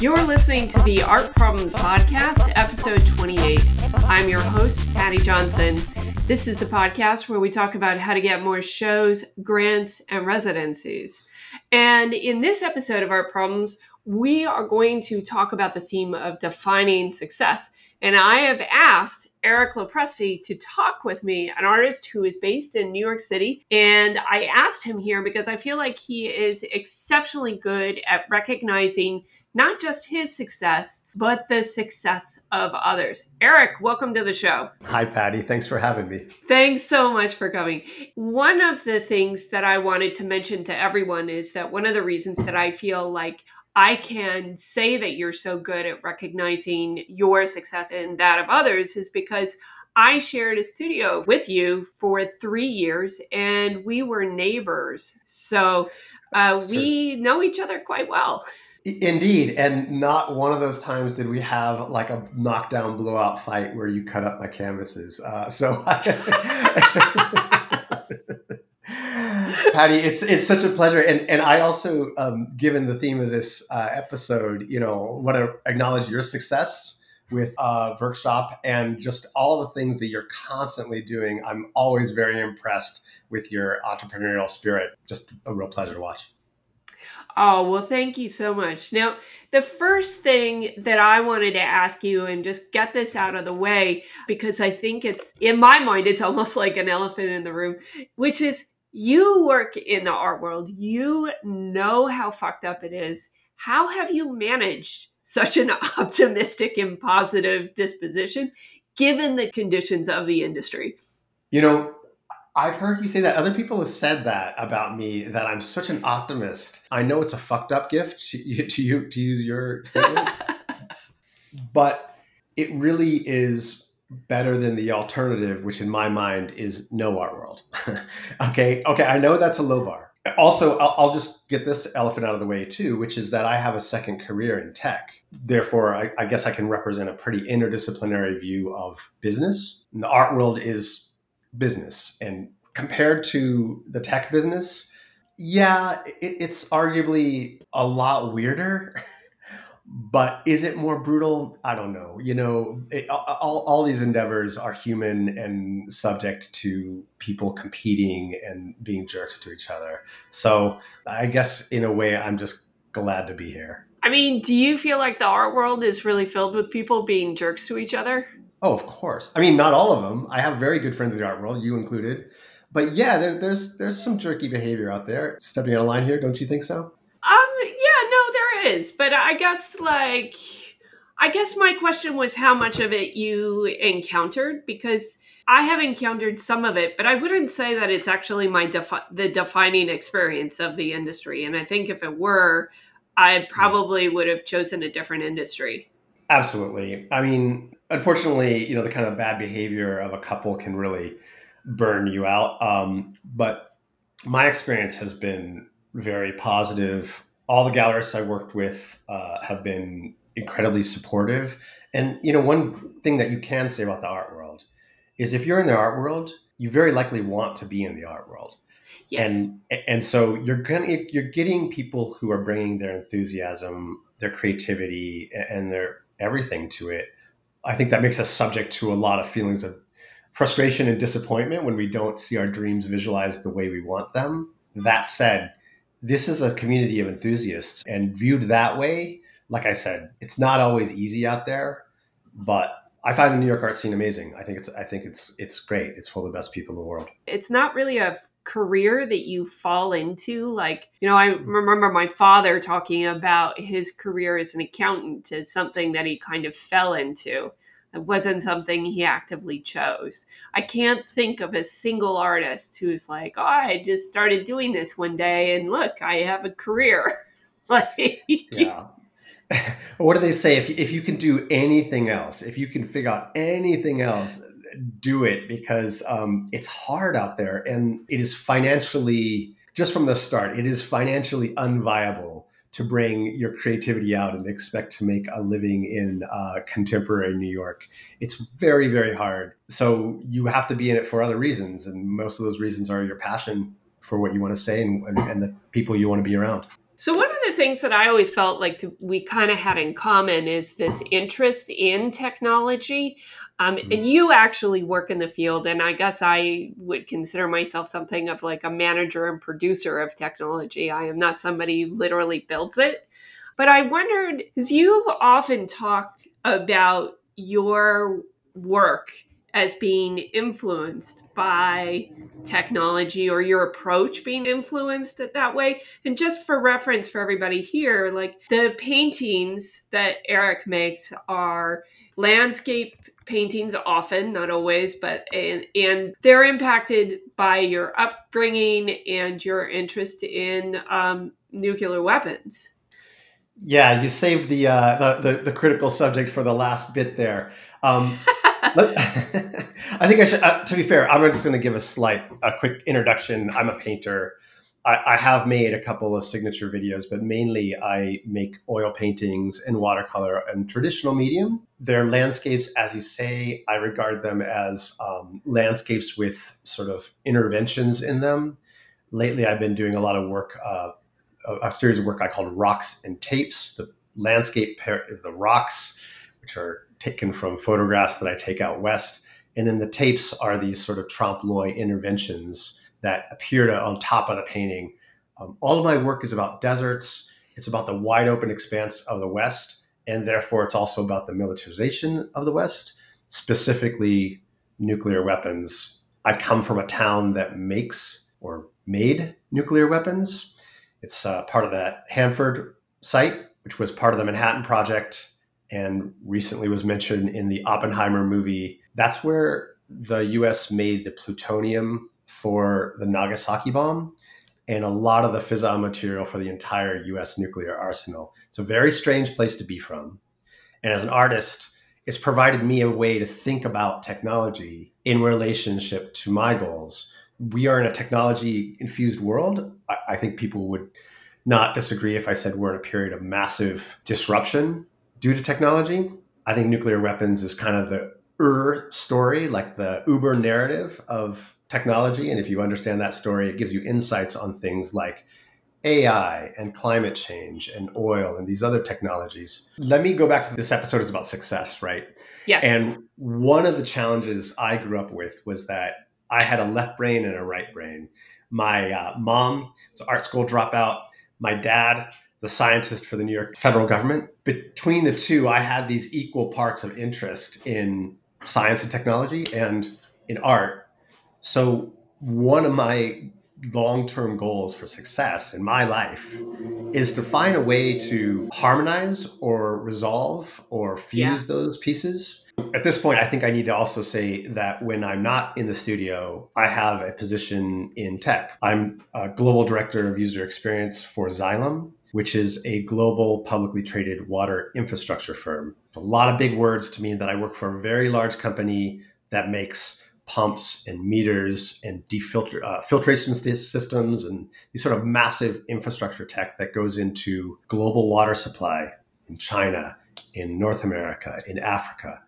You're listening to the Art Problems Podcast, episode 28. I'm your host, Patty Johnson. This is the podcast where we talk about how to get more shows, grants, and residencies. And in this episode of Art Problems, we are going to talk about the theme of defining success. And I have asked Eric LoPresti to talk with me, an artist who is based in New York City. And I asked him here because I feel like he is exceptionally good at recognizing not just his success, but the success of others. Eric, welcome to the show. Hi, Patty. Thanks for having me. Thanks so much for coming. One of the things that I wanted to mention to everyone is that one of the reasons that I feel like I can say that you're so good at recognizing your success and that of others is because I shared a studio with you for three years and we were neighbors. So uh, we know each other quite well. Indeed. And not one of those times did we have like a knockdown blowout fight where you cut up my canvases. Uh, so. Patty, it's it's such a pleasure, and and I also, um, given the theme of this uh, episode, you know, want to acknowledge your success with uh, Workshop and just all the things that you're constantly doing. I'm always very impressed with your entrepreneurial spirit. Just a real pleasure to watch. Oh, well, thank you so much. Now, the first thing that I wanted to ask you and just get this out of the way, because I think it's in my mind, it's almost like an elephant in the room, which is you work in the art world, you know how fucked up it is. How have you managed such an optimistic and positive disposition given the conditions of the industry? You know, I've heard you say that. Other people have said that about me that I'm such an optimist. I know it's a fucked up gift to you to, you, to use your statement, but it really is better than the alternative, which in my mind is no art world. okay, okay, I know that's a low bar. Also, I'll, I'll, just get this elephant out of the way too, which is that I have a second career in tech. Therefore, I, I guess I can represent a pretty interdisciplinary view of business. And the art world is business, and compared to the tech business, yeah, it, it's arguably a lot weirder. but is it more brutal? I don't know. You know it, all, all these endeavors are human and subject to people competing and being jerks to each other. So i guess in a way i'm just glad to be here. I mean do you feel like the art world is really filled with people being jerks to each other? Oh of course. I mean not all of them. I have very good friends in the art world you included. But yeah there, there's there's some jerky behavior out there. Stepping out of line here? Don't you think so is, but I guess like I guess my question was how much of it you encountered because I have encountered some of it, but I wouldn't say that it's actually my defi- the defining experience of the industry. And I think if it were, I probably would have chosen a different industry. Absolutely. I mean, unfortunately, you know, the kind of bad behavior of a couple can really burn you out. Um, but my experience has been very positive all the gallerists I worked with uh, have been incredibly supportive. And you know, one thing that you can say about the art world is if you're in the art world, you very likely want to be in the art world. Yes. And and so you're gonna you're getting people who are bringing their enthusiasm, their creativity, and their everything to it. I think that makes us subject to a lot of feelings of frustration and disappointment when we don't see our dreams visualized the way we want them. That said, this is a community of enthusiasts and viewed that way like i said it's not always easy out there but i find the new york art scene amazing. I think it's i think it's it's great. It's full of the best people in the world. It's not really a career that you fall into like you know i remember my father talking about his career as an accountant as something that he kind of fell into it wasn't something he actively chose. I can't think of a single artist who's like, oh, I just started doing this one day and look, I have a career. like, yeah. what do they say? If, if you can do anything else, if you can figure out anything else, do it because um, it's hard out there and it is financially, just from the start, it is financially unviable to bring your creativity out and expect to make a living in uh, contemporary New York. It's very, very hard. So you have to be in it for other reasons. And most of those reasons are your passion for what you want to say and, and, and the people you want to be around. So, one of the things that I always felt like we kind of had in common is this interest in technology. Um, mm-hmm. And you actually work in the field, and I guess I would consider myself something of like a manager and producer of technology. I am not somebody who literally builds it. But I wondered, because you've often talked about your work as being influenced by technology or your approach being influenced that way. And just for reference for everybody here, like the paintings that Eric makes are landscape paintings often not always but and, and they're impacted by your upbringing and your interest in um, nuclear weapons yeah you saved the, uh, the, the the critical subject for the last bit there um, I think I should. Uh, to be fair, I'm just going to give a slight, a quick introduction. I'm a painter. I, I, have made a couple of signature videos, but mainly I make oil paintings and watercolor and traditional medium. They're landscapes, as you say. I regard them as um, landscapes with sort of interventions in them. Lately, I've been doing a lot of work, uh, a, a series of work I called Rocks and Tapes. The landscape pair is the rocks, which are taken from photographs that I take out west. And then the tapes are these sort of trompe l'oeil interventions that appear to, on top of the painting. Um, all of my work is about deserts. It's about the wide open expanse of the West. And therefore, it's also about the militarization of the West, specifically nuclear weapons. I come from a town that makes or made nuclear weapons. It's uh, part of the Hanford site, which was part of the Manhattan Project and recently was mentioned in the Oppenheimer movie. That's where the US made the plutonium for the Nagasaki bomb and a lot of the fissile material for the entire US nuclear arsenal. It's a very strange place to be from. And as an artist, it's provided me a way to think about technology in relationship to my goals. We are in a technology infused world. I, think people would not disagree if I said we're in a period of massive disruption due to technology. I think nuclear weapons is kind of the Ur story, like the Uber narrative of technology. And if you understand that story, it gives you insights on things like AI and climate change and oil and these other technologies. Let me go back to this episode is about success, right? Yes. And one of the challenges I grew up with was that I had a left brain and a right brain. My uh, mom was an art school dropout. My dad the scientist for the New York federal government. Between the two, I had these equal parts of interest in science and technology and in art. So, one of my long term goals for success in my life is to find a way to harmonize or resolve or fuse yeah. those pieces. At this point, I think I need to also say that when I'm not in the studio, I have a position in tech. I'm a global director of user experience for Xylem, which is a global publicly traded water infrastructure firm. A lot of big words to mean that I work for a very large company that makes pumps and meters and defilter uh, filtration systems and these sort of massive infrastructure tech that goes into global water supply in China, in North America, in Africa.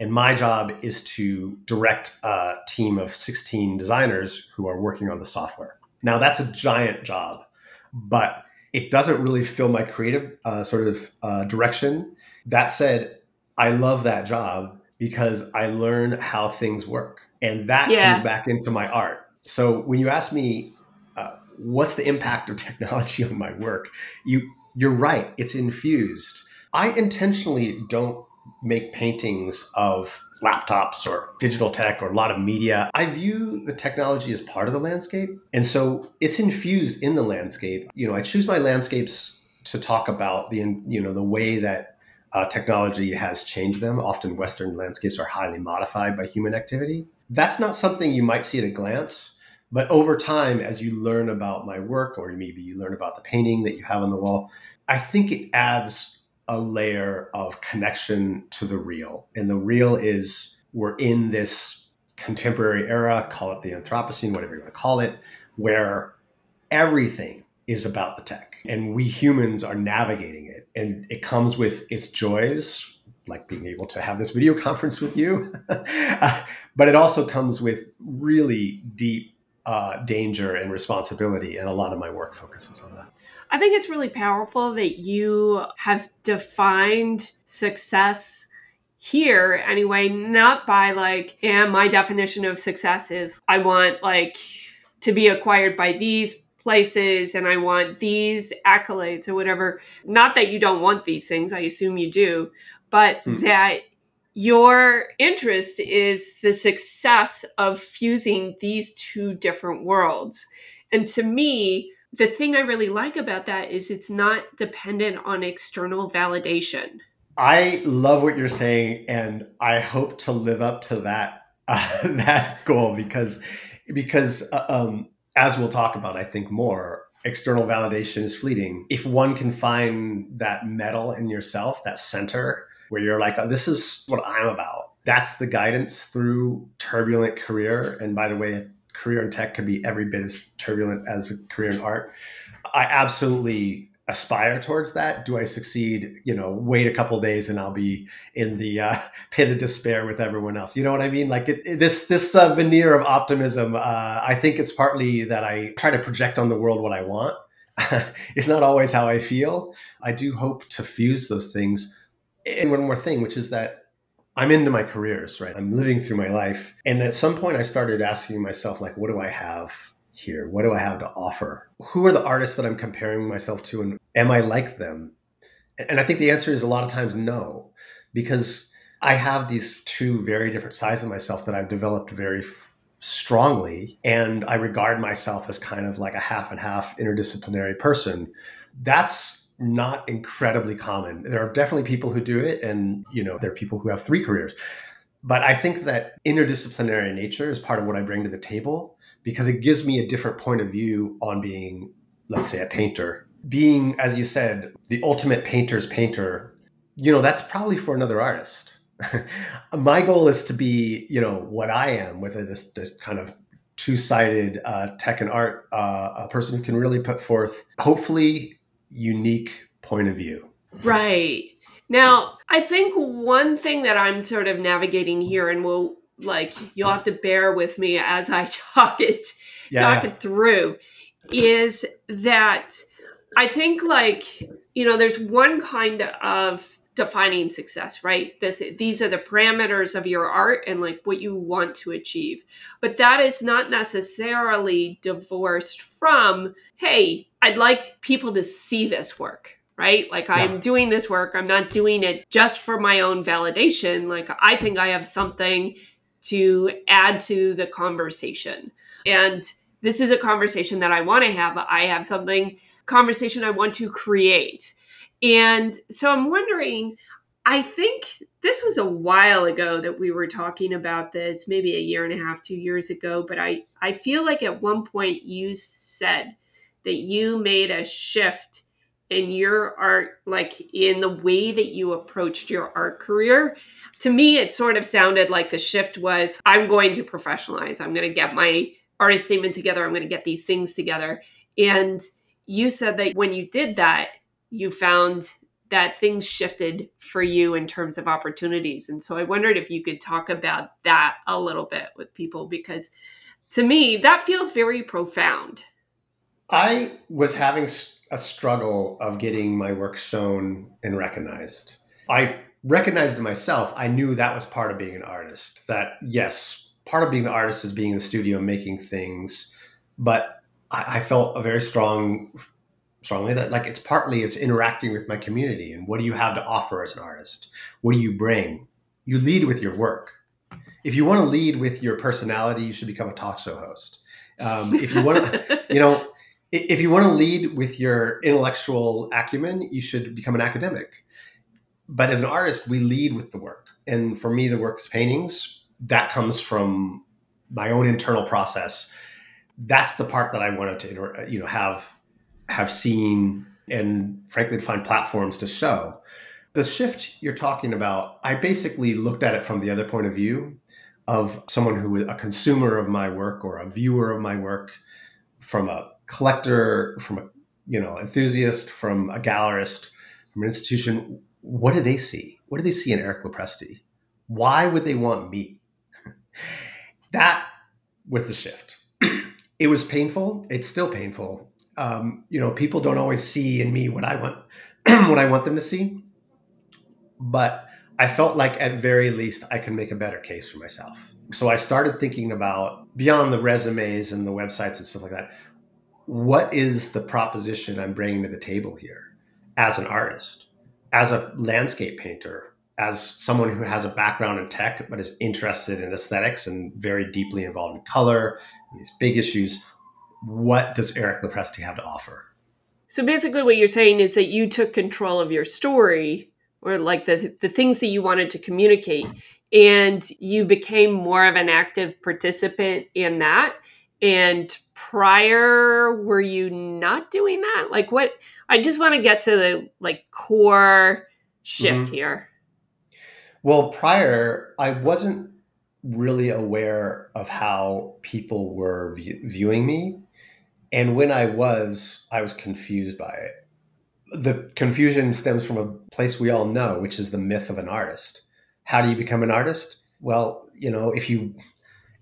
And my job is to direct a team of 16 designers who are working on the software. Now, that's a giant job, but it doesn't really fill my creative uh, sort of uh, direction. That said, I love that job because I learn how things work, and that yeah. comes back into my art. So when you ask me, uh, what's the impact of technology on my work, you you're right. It's infused. I intentionally don't make paintings of laptops or digital tech or a lot of media. I view the technology as part of the landscape. And so it's infused in the landscape. You know, I choose my landscapes to talk about the you know the way that uh, technology has changed them. Often Western landscapes are highly modified by human activity. That's not something you might see at a glance. But over time, as you learn about my work, or maybe you learn about the painting that you have on the wall, I think it adds a layer of connection to the real. And the real is we're in this contemporary era, call it the Anthropocene, whatever you want to call it, where everything is about the tech. and we humans are navigating it and it comes with its joys like being able to have this video conference with you uh, but it also comes with really deep uh, danger and responsibility and a lot of my work focuses on that i think it's really powerful that you have defined success here anyway not by like yeah my definition of success is i want like to be acquired by these places and I want these accolades or whatever. Not that you don't want these things, I assume you do, but hmm. that your interest is the success of fusing these two different worlds. And to me, the thing I really like about that is it's not dependent on external validation. I love what you're saying, and I hope to live up to that uh, that goal because because uh, um, as we'll talk about, I think more, external validation is fleeting. If one can find that mettle in yourself, that center where you're like, oh, this is what I'm about, that's the guidance through turbulent career. And by the way, a career in tech could be every bit as turbulent as a career in art. I absolutely aspire towards that. Do i succeed you know wait a couple days and i'll be in the uh, pit of despair with everyone else? You know what i mean? Like it, it, this this uh, veneer of optimism uh, i think it's partly that i try to project on the world what i want. It's not always how i feel. I do hope to fuse those things and one more thing which is that i'm into my careers right i'm living through my life and at some point i started asking myself like what do i have here? What do I have to offer? Who are the artists that I'm comparing myself to, and am I like them? And I think the answer is a lot of times no, because I have these two very different sides of myself that I've developed very strongly, and I regard myself as kind of like a half and half interdisciplinary person. That's not incredibly common. There are definitely people who do it, and you know, there are people who have three careers. But I think that interdisciplinary nature is part of what I bring to the table because it gives me a different point of view on being, let's say, a painter. Being, as you said, the ultimate painter's painter, you know, that's probably for another artist. My goal is to be, you know, what I am, whether this the kind of two-sided uh, tech and art, uh, a person who can really put forth, hopefully, unique point of view. Right. Now, I think one thing that I'm sort of navigating here, and we'll like you'll have to bear with me as I talk it yeah, talk it through is that I think like you know there's one kind of defining success right this these are the parameters of your art and like what you want to achieve but that is not necessarily divorced from hey I'd like people to see this work right? Like yeah. I'm doing this work, I'm not doing it just for my own validation. Like I think I have something to add to the conversation. And this is a conversation that I want to have. I have something, conversation I want to create. And so I'm wondering, I think this was a while ago that we were talking about this, maybe a year and a half, two years ago. But I, I feel like at one point you said that you made a shift in your art, like in the way that you approached your art career to me, it sort of sounded like the shift was I'm going to professionalize. I'm going to get my artist statement together. I'm going to get these things together. And you said that when you did that, you found that things shifted for you in terms of opportunities. And so I wondered if you could talk about that a little bit with people because to me, that feels very profound. I was having a struggle of getting my work shown and recognized. I recognized myself, I knew that was part of being an artist. That yes, part of being the artist is being in the studio and making things, but I, I felt a very strong strongly that like it's partly it's interacting with my community and what do you have to offer as an artist what do you bring you lead with your work if you want to lead with your personality you should become a talk show host um, if you want to you know if you want to lead with your intellectual acumen you should become an academic but as an artist, we lead with the work. And for me, the work's paintings. That comes from my own internal process. That's the part that I wanted to, you know, have have seen and frankly find platforms to show. The shift you're talking about, I basically looked at it from the other point of view of someone who is a consumer of my work or a viewer of my work, from a collector, from a you know enthusiast, from a gallerist, from an institution, what do they see? What do they see in Eric LoPresti? Why would they want me? that was the shift. it was painful. It's still painful. Um, you know, people don't always see in me what I want, what I want them to see. But I felt like at very least I can make a better case for myself. So I started thinking about beyond the resumes and the websites and stuff like that. What is the proposition I'm bringing to the table here as an artist, as a landscape painter, as someone who has a background in tech but is interested in aesthetics and very deeply involved in color and these big issues? What does Eric LoPresti have to offer? So basically, what you're saying is that you took control of your story or like the the things that you wanted to communicate and you became more of an active participant in that and prior were you not doing that like what i just want to get to the like core shift mm-hmm. here well prior i wasn't really aware of how people were viewing me and when i was i was confused by it the confusion stems from a place we all know, which is the myth of an artist. How do you become an artist? Well, you know, if you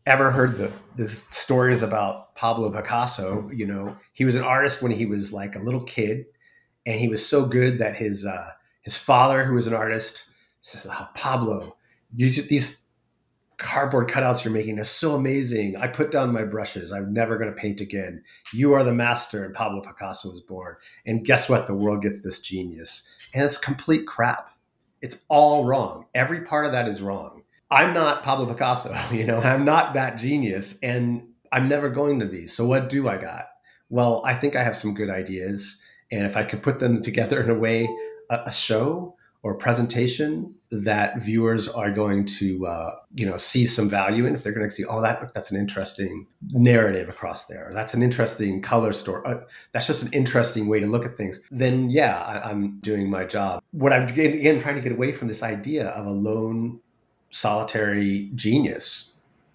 ever heard the the stories about Pablo Picasso, you know, he was an artist when he was like a little kid, and he was so good that his uh, his father, who was an artist, says, "Oh, Pablo, you, these cardboard cutouts you're making is so amazing. I put down my brushes. I'm never going to paint again. You are the master. And Pablo Picasso was born. And guess what? The world gets this genius. And it's complete crap. It's all wrong. Every part of that is wrong. I'm not Pablo Picasso, you know, I'm not that genius and I'm never going to be. So what do I got? Well, I think I have some good ideas. And if I could put them together in a way, a, a show or presentation that viewers are going to uh, you know see some value in. If they're going to see oh that that's an interesting narrative across there that's an interesting color story uh, that's just an interesting way to look at things then yeah I, am doing my job. What i'm again trying to get away from this idea of a lone solitary genius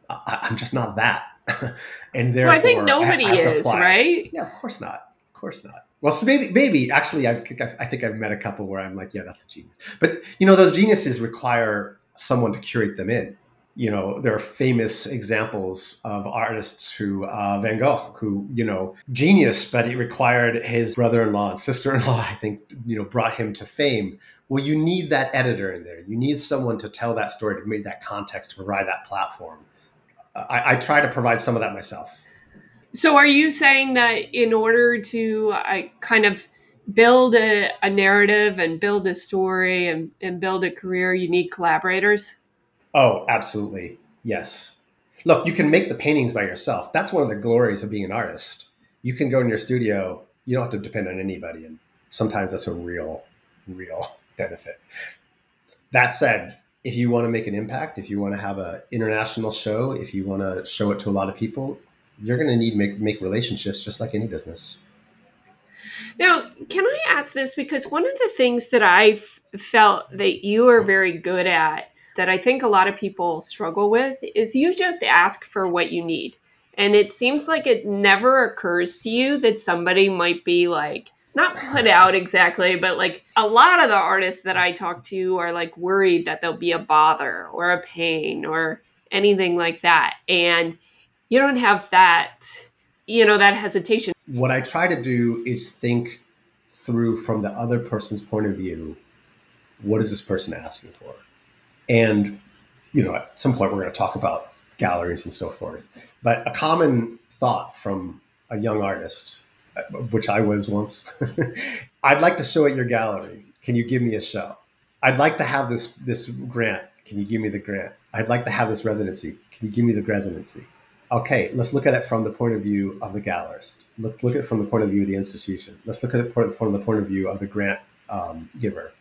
I, am just not that. And therefore well, i think nobody I, is right? Yeah of course not. Of course not well, so maybe, maybe actually, I've, I think I've met a couple where I'm like, yeah, that's a genius. But you know, those geniuses require someone to curate them in. You know, there are famous examples of artists who, uh, Van Gogh, who you know, genius, but it required his brother-in-law and sister-in-law. I think you know, brought him to fame. Well, you need that editor in there. You need someone to tell that story, to make that context, to provide that platform. I, I try to provide some of that myself. So, are you saying that in order to uh, kind of build a, a, narrative and build a story and, and build a career, you need collaborators? Oh, absolutely. Yes. Look, you can make the paintings by yourself. That's one of the glories of being an artist. You can go in your studio, you don't have to depend on anybody. And sometimes that's a real, real benefit. That said, if you want to make an impact, if you want to have an international show, if you want to show it to a lot of people, you're going to need to make, make relationships just like any business. Now, can I ask this? Because one of the things that I've felt that you are very good at, that I think a lot of people struggle with, is you just ask for what you need. And it seems like it never occurs to you that somebody might be like, not put out exactly, but like a lot of the artists that I talk to are like worried that there'll be a bother or a pain or anything like that. And you don't have that you know that hesitation. What i try to do is think through from the other person's point of view what is this person asking for? And you know at some point we're going to talk about galleries and so forth but a common thought from a young artist uh, which i was once i'd like to show at your gallery. Can you give me a show? I'd like to have this this grant. Can you give me the grant? I'd like to have this residency. Can you give me the residency okay, let's look at it from the point of view of the gallerist. Let's look at it from the point of view of the institution. Let's look at it from the point of view of the grant um, giver.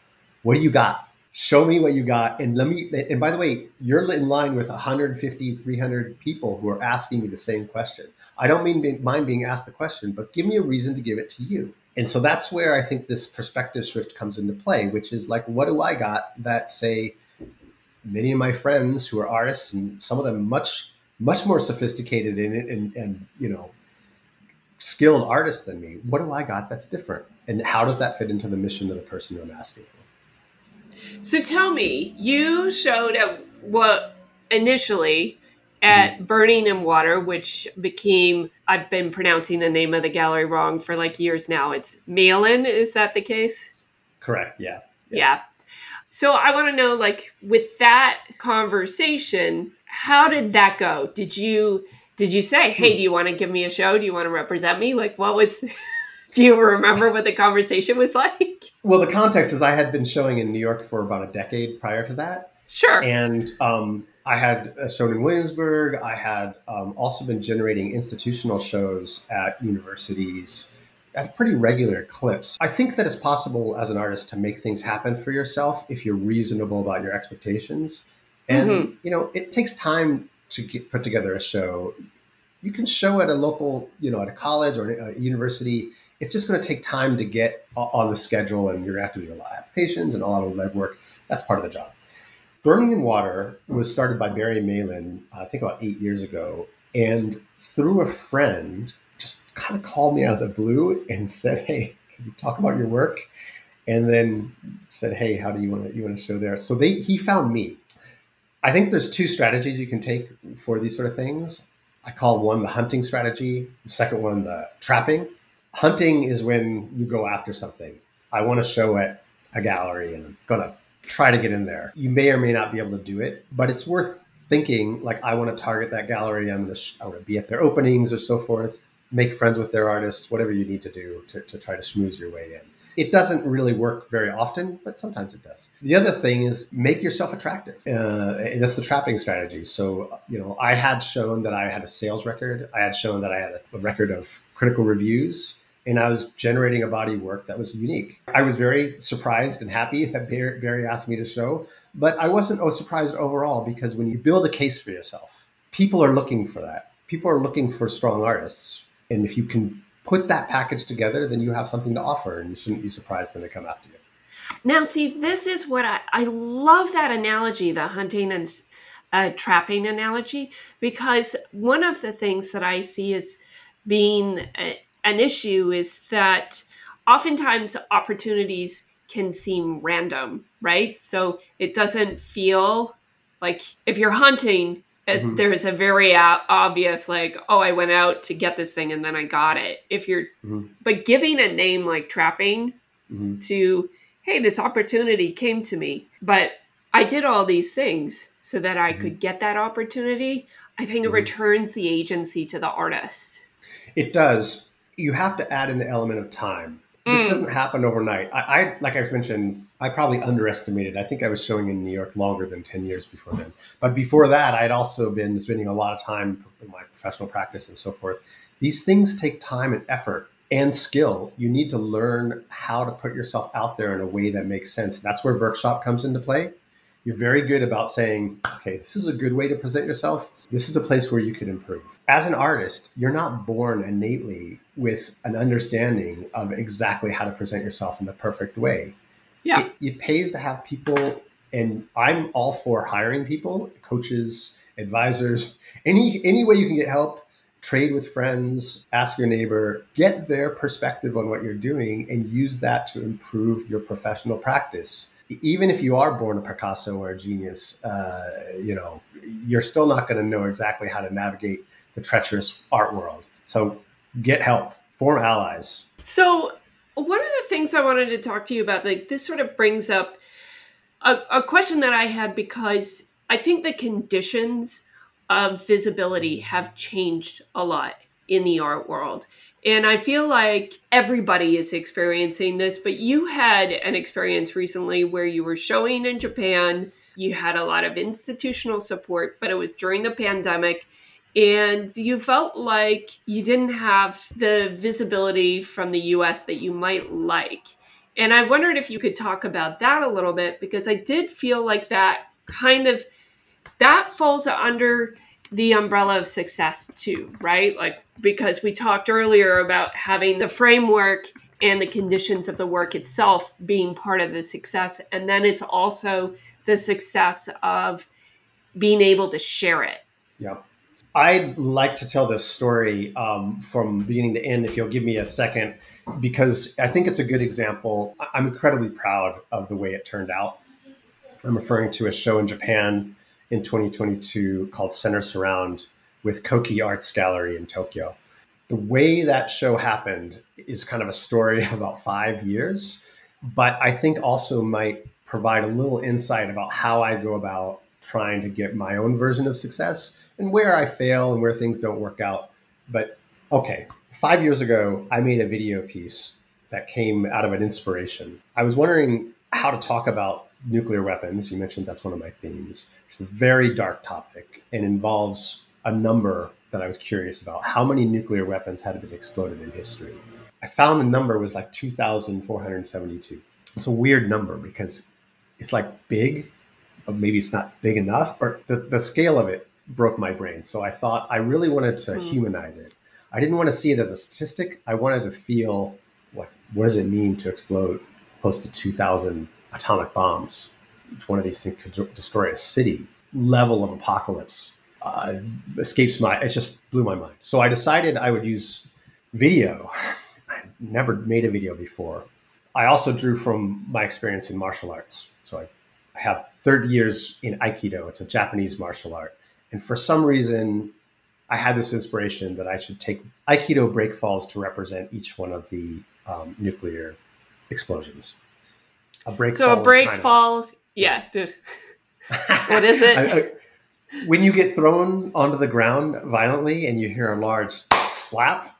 What do you got? Show me what you got. And let me, and by the way, you're in line with 150, 300 people who are asking me the same question. I don't mean mind being asked the question, but give me a reason to give it to you. And so that's where I think this perspective shift comes into play, which is like, what do I got that say many of my friends who are artists and some of them much much more sophisticated in it and, and you know skilled artist than me. What do I got that's different? And how does that fit into the mission of the person I'm asking for? So tell me, you showed at what initially at mm-hmm. Burning in Water, which became I've been pronouncing the name of the gallery wrong for like years now. It's Malin, is that the case? Correct, yeah. Yeah. yeah. So I want to know like with that conversation, how did that go? Did you did you say, "Hey, hmm. do you want to give me a show? Do you want to represent me?" Like what was Do you remember what the conversation was like? Well, the context is I had been showing in New York for about a decade prior to that. Sure. And um, I had shown in Williamsburg. I had um, also been generating institutional shows at universities at pretty regular clips. I think that it's possible as an artist to make things happen for yourself if you're reasonable about your expectations. And, mm-hmm. you know, it takes time to get, put together a show. You can show at a local, you know, at a college or a university it's just going to take time to get on the schedule and you're going to have to do a lot of applications and a lot of legwork. That's part of the job. Burning in Water was started by Barry Malin, I think about eight years ago. And through a friend, just kind of called me out of the blue and said, Hey, can you talk about your work? And then said, Hey, how do you want to, you want to show there? So they, he found me. I think there's two strategies you can take for these sort of things. I call one the hunting strategy, the second one the trapping hunting is when you go after something. I want to show at a gallery and I'm going to try to get in there. You may or may not be able to do it, but it's worth thinking like I want to target that gallery. I'm going to, sh- I want to be at their openings or so forth, make friends with their artists, whatever you need to do to, to try to schmooze your way in. It doesn't really work very often, but sometimes it does. The other thing is make yourself attractive. Uh, that's the trapping strategy. So, you know, I had shown that I had a sales record. I had shown that I had a, record of critical reviews and I was generating a body of work that was unique. I was very surprised and happy that Barry asked me to show, but I wasn't oh, surprised overall because when you build a case for yourself, people are looking for that. People are looking for strong artists. And if you can put that package together, then you have something to offer and you shouldn't be surprised when they come after you. Now, see, this is what I, I love that analogy, the hunting and uh, trapping analogy, because one of the things that I see as being uh, an issue is that oftentimes opportunities can seem random, right? So it doesn't feel like if you're hunting, mm-hmm. there's a very obvious, like, oh, I went out to get this thing and then I got it. If you're, mm-hmm. but giving a name like trapping mm-hmm. to, hey, this opportunity came to me, but I did all these things so that I could mm-hmm. get that opportunity. I think it mm-hmm. returns the agency to the artist. It does you have to add in the element of time. This mm. doesn't happen overnight. I, I, like I've mentioned, I probably underestimated. I think I was showing in New York longer than ten years before then. But before that, I'd also been spending a lot of time in my professional practice and so forth. These things take time and effort and skill. You need to learn how to put yourself out there in a way that makes sense. That's where workshop comes into play. You're very good about saying, okay, this is a good way to present yourself. This is a place where you could improve as an artist, you're not born innately with an understanding of exactly how to present yourself in the perfect way. Yeah. It, it, pays to have people, and I'm all for hiring people, coaches, advisors, any any way you can get help. Trade with friends, ask your neighbor, get their perspective on what you're doing, and use that to improve your professional practice. Even if you are born a Picasso or a genius, uh, you know you're still not going to know exactly how to navigate the treacherous art world. So get help, form allies. So one of the things I wanted to talk to you about, like this sort of brings up a, a question that I had because I think the conditions of visibility have changed a lot in the art world. And I feel like everybody is experiencing this, but you had an experience recently where you were showing in Japan. You had a lot of institutional support, but it was during the pandemic and you felt like you didn't have the visibility from the US that you might like. And I wondered if you could talk about that a little bit because I did feel like that kind of that falls under the umbrella of success too, right? Like because we talked earlier about having the framework and the conditions of the work itself being part of the success and then it's also the success of being able to share it. Yep. I'd like to tell this story um, from beginning to end, if you'll give me a second, because I think it's a good example. I'm incredibly proud of the way it turned out. I'm referring to a show in Japan in 2022 called Center Surround with Koki Arts Gallery in Tokyo. The way that show happened is kind of a story about five years, but I think also might provide a little insight about how I go about trying to get my own version of success and where I fail and where things don't work out. But okay, five years ago, I made a video piece that came out of an inspiration. I was wondering how to talk about nuclear weapons. You mentioned that's one of my themes. It's a very dark topic and involves a number that I was curious about. How many nuclear weapons had been exploded in history? I found the number was like 2,472. It's a weird number because it's like big, but maybe it's not big enough, or the, the scale of it broke my brain. So I thought I really wanted to mm. humanize it. I didn't want to see it as a statistic. I wanted to feel what what does it mean to explode close to 2,000 atomic bombs? Each one of these things could destroy a city. Level of apocalypse uh, escapes my. It just blew my mind. So I decided I would use video. I never made a video before. I also drew from my experience in martial arts. So I, I have 30 years in Aikido. It's a Japanese martial art. And for some reason, I had this inspiration that I should take Aikido break falls to represent each one of the um, nuclear explosions. A break so a break fall, of, yeah. what is it? I, I, when you get thrown onto the ground violently and you hear a large slap,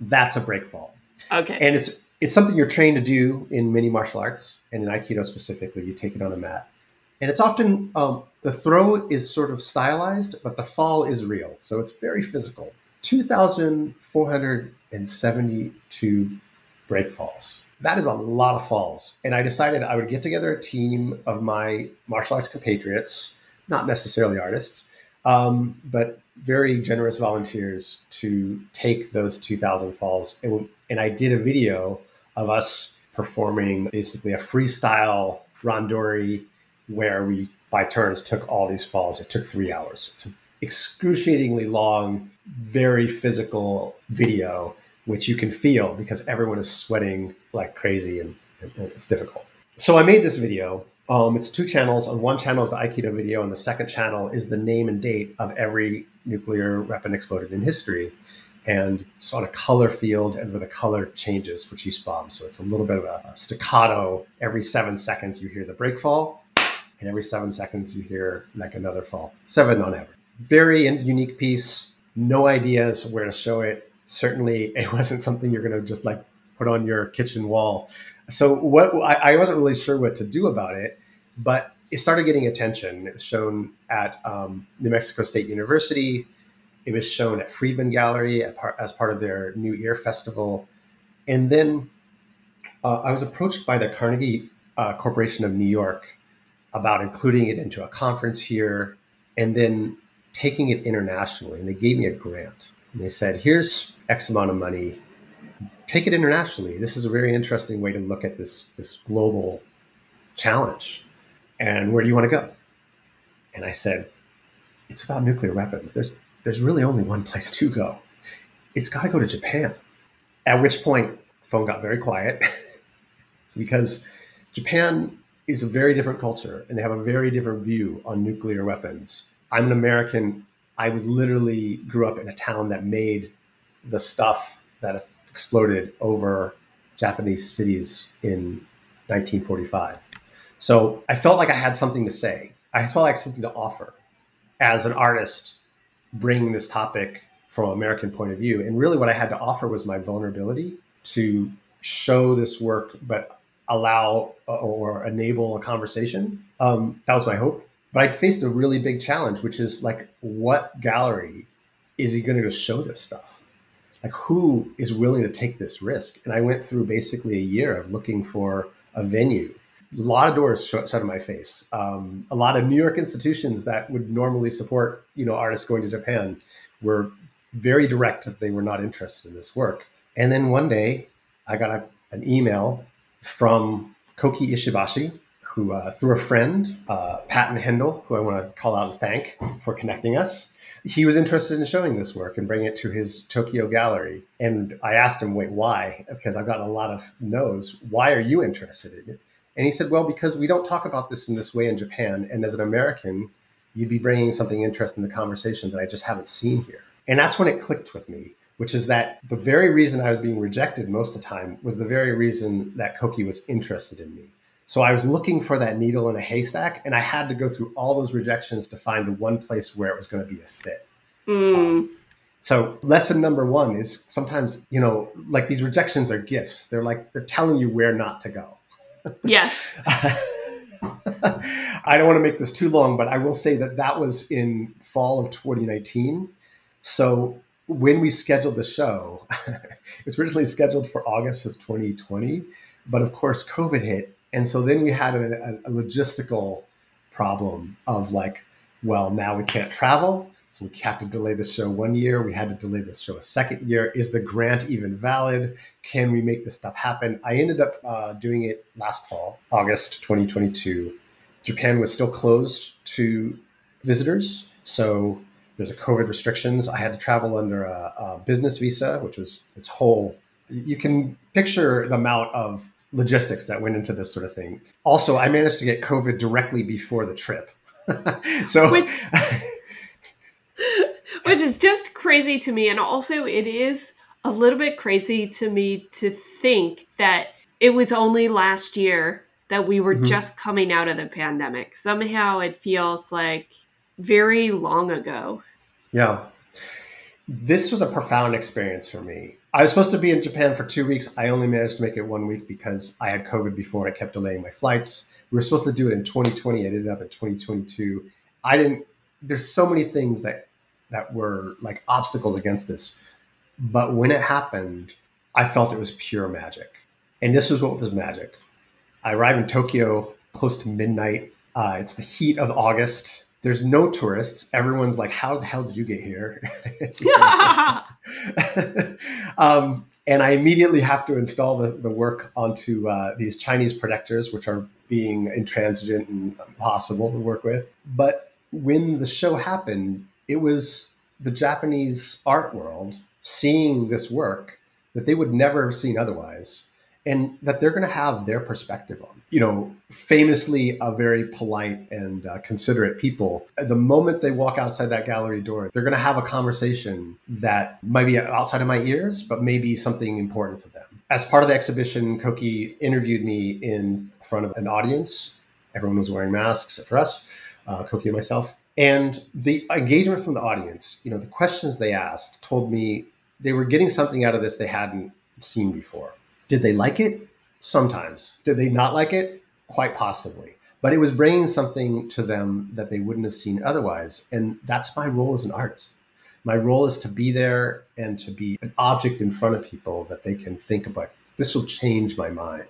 that's a break fall. Okay. And it's it's something you're trained to do in many martial arts and in Aikido specifically. You take it on a mat and it's often um, the throw is sort of stylized, but the fall is real. So it's very physical. 2,472 break falls. That is a lot of falls. And I decided I would get together a team of my martial arts compatriots, not necessarily artists, um, but very generous volunteers to take those 2,000 falls. And, and I did a video of us performing basically a freestyle randori where we by turns took all these falls. It took three hours. It's an excruciatingly long, very physical video, which you can feel because everyone is sweating like crazy and, and it's difficult. So I made this video. Um, it's two channels. On one channel is the Aikido video, and the second channel is the name and date of every nuclear weapon exploded in history. And it's on a color field, and where the color changes for each bomb. So it's a little bit of a, a staccato. Every seven seconds, you hear the break fall, and every seven seconds you hear like another fall. Seven on average. Very unique piece. No ideas where to show it. Certainly, it wasn't something you're going to just like put on your kitchen wall. So what I, I, wasn't really sure what to do about it, but it started getting attention. It was shown at um, New Mexico State University. It was shown at Fridman Gallery as part of their New Ear Festival, and then uh, I was approached by the Carnegie uh, Corporation of New York about including it into a conference here and then taking it internationally. And they gave me a grant. And they said, here's X amount of money. Take it internationally. This is a very interesting way to look at this, this global challenge. And where do you want to go? And I said, it's about nuclear weapons. There's there's really only one place to go. It's got to go to Japan. At which point, phone got very quiet because Japan is a very different culture and they have a very different view on nuclear weapons. I'm an American. I was literally grew up in a town that made the stuff that exploded over Japanese cities in 1945. So I felt like I had something to say. I felt like something to offer as an artist, bringing this topic from an American point of view. And really, what I had to offer was my vulnerability to show this work, but allow uh, or enable a conversation. Um, that was my hope. But I faced a really big challenge, which is like, what gallery is he going to show this stuff? Like, who is willing to take this risk? And I went through basically a year of looking for a venue. A lot of doors shut in my face. Um, a lot of New York institutions that would normally support, you know, artists going to Japan were very direct that they were not interested in this work. And then one day, I got a, an email from Koki Ishibashi, who uh, through a friend, uh, Patton Hendel, who I want to call out and thank for connecting us. he was interested in showing this work and bringing it to his Tokyo gallery. And I asked him, wait, why? Because I've gotten a lot of no's. Why are you interested in it? And he said, well, because we don't talk about this in this way in Japan. And as an American, you'd be bringing something interesting to the conversation that I just haven't seen here. And that's when it clicked with me, which is that the very reason I was being rejected most of the time was the very reason that Koki was interested in me. So I was looking for that needle in a haystack, and I had to go through all those rejections to find the one place where it was going to be a fit. Mm. Um, so lesson number one is sometimes, you know, like these rejections are gifts. They're like they're telling you where not to go. Yes. I don't want to make this too long, but I will say that that was in fall of 2019. So when we scheduled the show, it was originally scheduled for August of 2020, but of course COVID hit, and so then we had a, a logistical problem of like, well, now we can't travel. So we have to delay the show one year. We had to delay the show a second year. Is the grant even valid? Can we make this stuff happen? I ended up uh, doing it last fall, August 2022. Japan was still closed to visitors. So there's a COVID restrictions. I had to travel under a, a business visa, which was its whole. You can picture the amount of logistics that went into this sort of thing. Also, I managed to get COVID directly before the trip. so. Which- which is just crazy to me. And also, it is a little bit crazy to me to think that it was only last year that we were mm-hmm. just coming out of the pandemic. Somehow it feels like very long ago. Yeah. This was a profound experience for me. I was supposed to be in Japan for two weeks. I only managed to make it one week because I had COVID before. I kept delaying my flights. We were supposed to do it in 2020. I ended up in 2022. I didn't, there's so many things that that were like obstacles against this. But when it happened, I felt it was pure magic. And this is what was magic. I arrived in Tokyo close to midnight. Uh, it's the heat of August. There's no tourists. Everyone's like, "How the hell did you get here?" um, and I immediately have to install the, the work onto uh, these Chinese projectors, which are being intransigent and impossible to work with. But when the show happened, it was the Japanese art world seeing this work that they would never have seen otherwise and that they're going to have their perspective on. You know, famously a very polite and uh, considerate people. The moment they walk outside that gallery door, they're going to have a conversation that might be outside of my ears, but maybe something important to them. As part of the exhibition, Koki interviewed me in front of an audience. Everyone was wearing masks for us, uh, Koki and myself. And the engagement from the audience, you know, the questions they asked told me they were getting something out of this they hadn't seen before. Did they like it? Sometimes. Did they not like it? Quite possibly. But it was bringing something to them that they wouldn't have seen otherwise. And that's my role as an artist. My role is to be there and to be an object in front of people that they can think about. This will change my mind.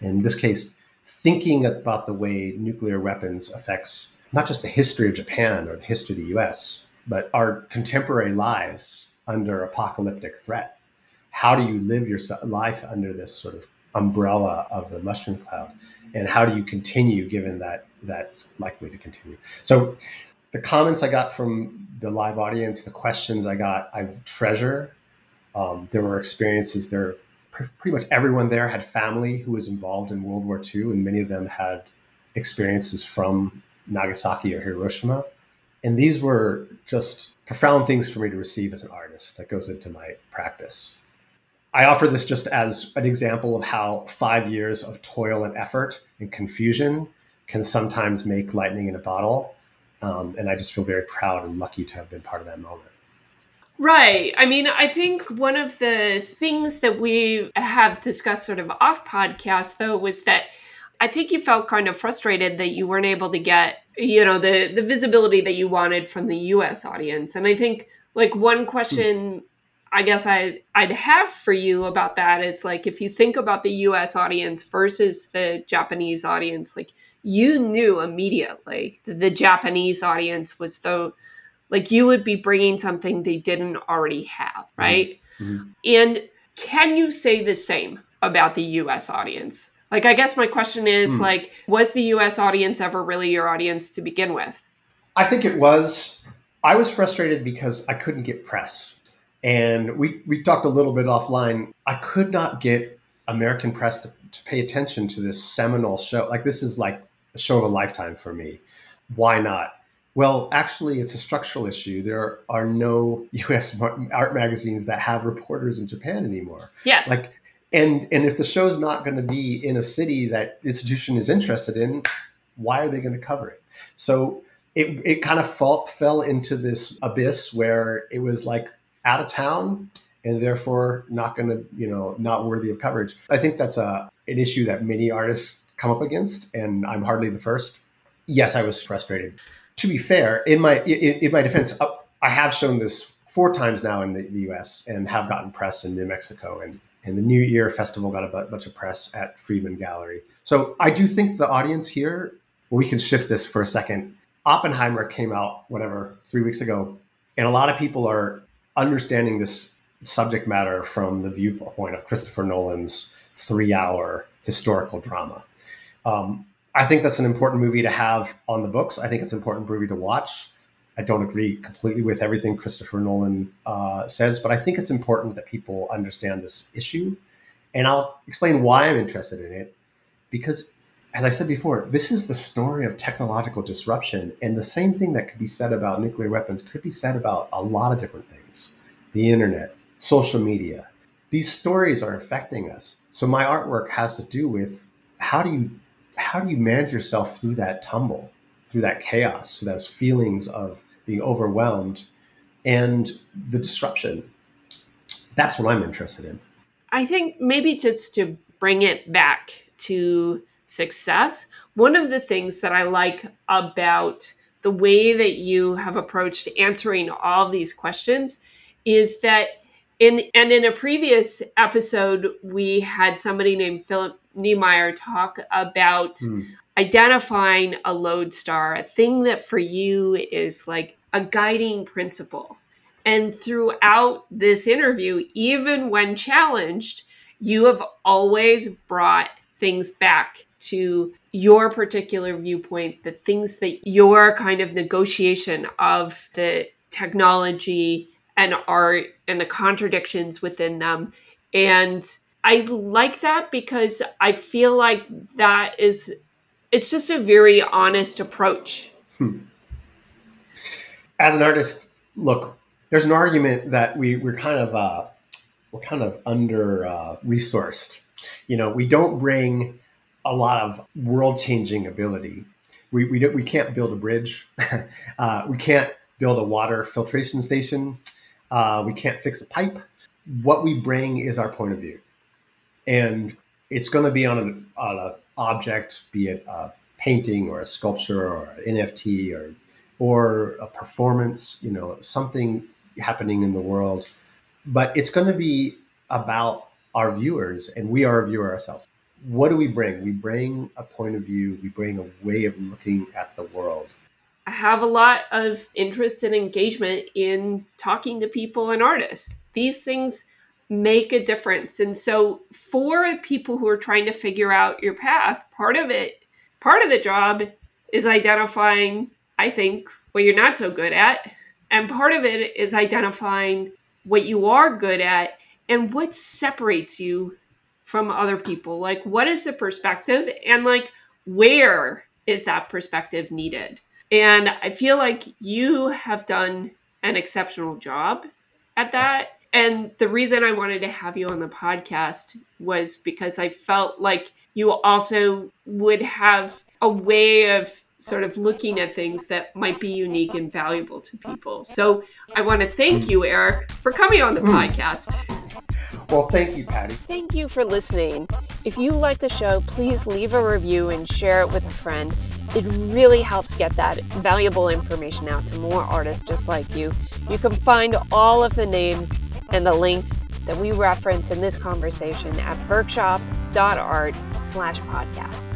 In this case, thinking about the way nuclear weapons affects not just the history of Japan or the history of the US, but our contemporary lives under apocalyptic threat. How do you live your life under this sort of umbrella of the mushroom cloud? And how do you continue given that that's likely to continue? So the comments I got from the live audience, the questions I got, I treasure. Um, there were experiences there. Pretty much everyone there had family who was involved in World War II, and many of them had experiences from Nagasaki or Hiroshima. And these were just profound things for me to receive as an artist that goes into my practice. I offer this just as an example of how five years of toil and effort and confusion can sometimes make lightning in a bottle. Um, and I just feel very proud and lucky to have been part of that moment. Right. I mean, I think one of the things that we have discussed sort of off podcast, though, was that I think you felt kind of frustrated that you weren't able to get, you know, the the visibility that you wanted from the US audience. And I think like one question hmm. I guess I I'd have for you about that is like if you think about the US audience versus the Japanese audience, like you knew immediately that the Japanese audience was the like you would be bringing something they didn't already have, hmm. right? Mm-hmm. And can you say the same about the US audience? Like, I guess my question is, mm. like, was the U.S. audience ever really your audience to begin with? I think it was. I was frustrated because I couldn't get press. And we, we talked a little bit offline. I could not get American press to, to pay attention to this seminal show. Like, this is like a show of a lifetime for me. Why not? Well, actually, it's a structural issue. There are no U.S. art magazines that have reporters in Japan anymore. Yes. Like, and and if the show's not going to be in a city that institution is interested in, why are they going to cover it? So it it kind of fall, fell into this abyss where it was like out of town and therefore not going to you know not worthy of coverage. I think that's a an issue that many artists come up against, and I'm hardly the first. Yes, I was frustrated to be fair, in my in, in my defense, I have shown this four times now in the, the, U.S. and have gotten press in New Mexico, and and the New Ear Festival got a bunch of press at Fridman Gallery. So I do think the audience here. We can shift this for a second. Oppenheimer came out whatever three weeks ago, and a lot of people are understanding this subject matter from the viewpoint of Christopher Nolan's three-hour historical drama. Um, I think that's an important movie to have on the books. I think it's an important movie to watch. I don't agree completely with everything Christopher Nolan uh, says, but I think it's important that people understand this issue. And I'll explain why I'm interested in it. Because, as I said before, this is the story of technological disruption. And the same thing that could be said about nuclear weapons could be said about a lot of different things the internet, social media. These stories are affecting us. So, my artwork has to do with how do you how do you manage yourself through that tumble, through that chaos, through those feelings of being overwhelmed and the disruption? That's what I'm interested in. I think maybe just to bring it back to success, one of the things that I like about the way that you have approached answering all these questions is that in and in a previous episode we had somebody named Philip Niemeyer talk about mm. identifying a lodestar, a thing that for you is like a guiding principle. And throughout this interview, even when challenged, you have always brought things back to your particular viewpoint, the things that your kind of negotiation of the technology and art and the contradictions within them. And I like that because I feel like that is it's just a very honest approach. Hmm. As an artist, look, there's an argument that we we're kind of uh, we're kind of under uh, resourced. You know, we don't bring a lot of world changing ability. We we don't, we can't build a bridge. uh, we can't build a water filtration station. Uh, we can't fix a pipe. What we bring is our point of view and it's going to be on an on a object, be it a painting or a sculpture or an NFT or or a performance, you know, something happening in the world. But it's going to be about our viewers, and we are a viewer ourselves. What do we bring? We bring a point of view. We bring a way of looking at the world. I have a lot of interest and engagement in talking to people and artists. These things make a difference. And so for people who are trying to figure out your path, part of it, part of the job is identifying, I think, what you're not so good at. And part of it is identifying what you are good at and what separates you from other people. Like, what is the perspective? And like, where is that perspective needed? And I feel like you have done an exceptional job at that and the reason I wanted to have you on the podcast was because I felt like you also would have a way of sort of looking at things that might be unique and valuable to people. So I want to thank you, Eric, for coming on the mm. podcast. Well, thank you, Patty. Thank you for listening. If you like the show, please leave a review and share it with a friend. It really helps get that valuable information out to more artists just like you. You can find all of the names and the links that we reference in this conversation at workshop.art slash podcast.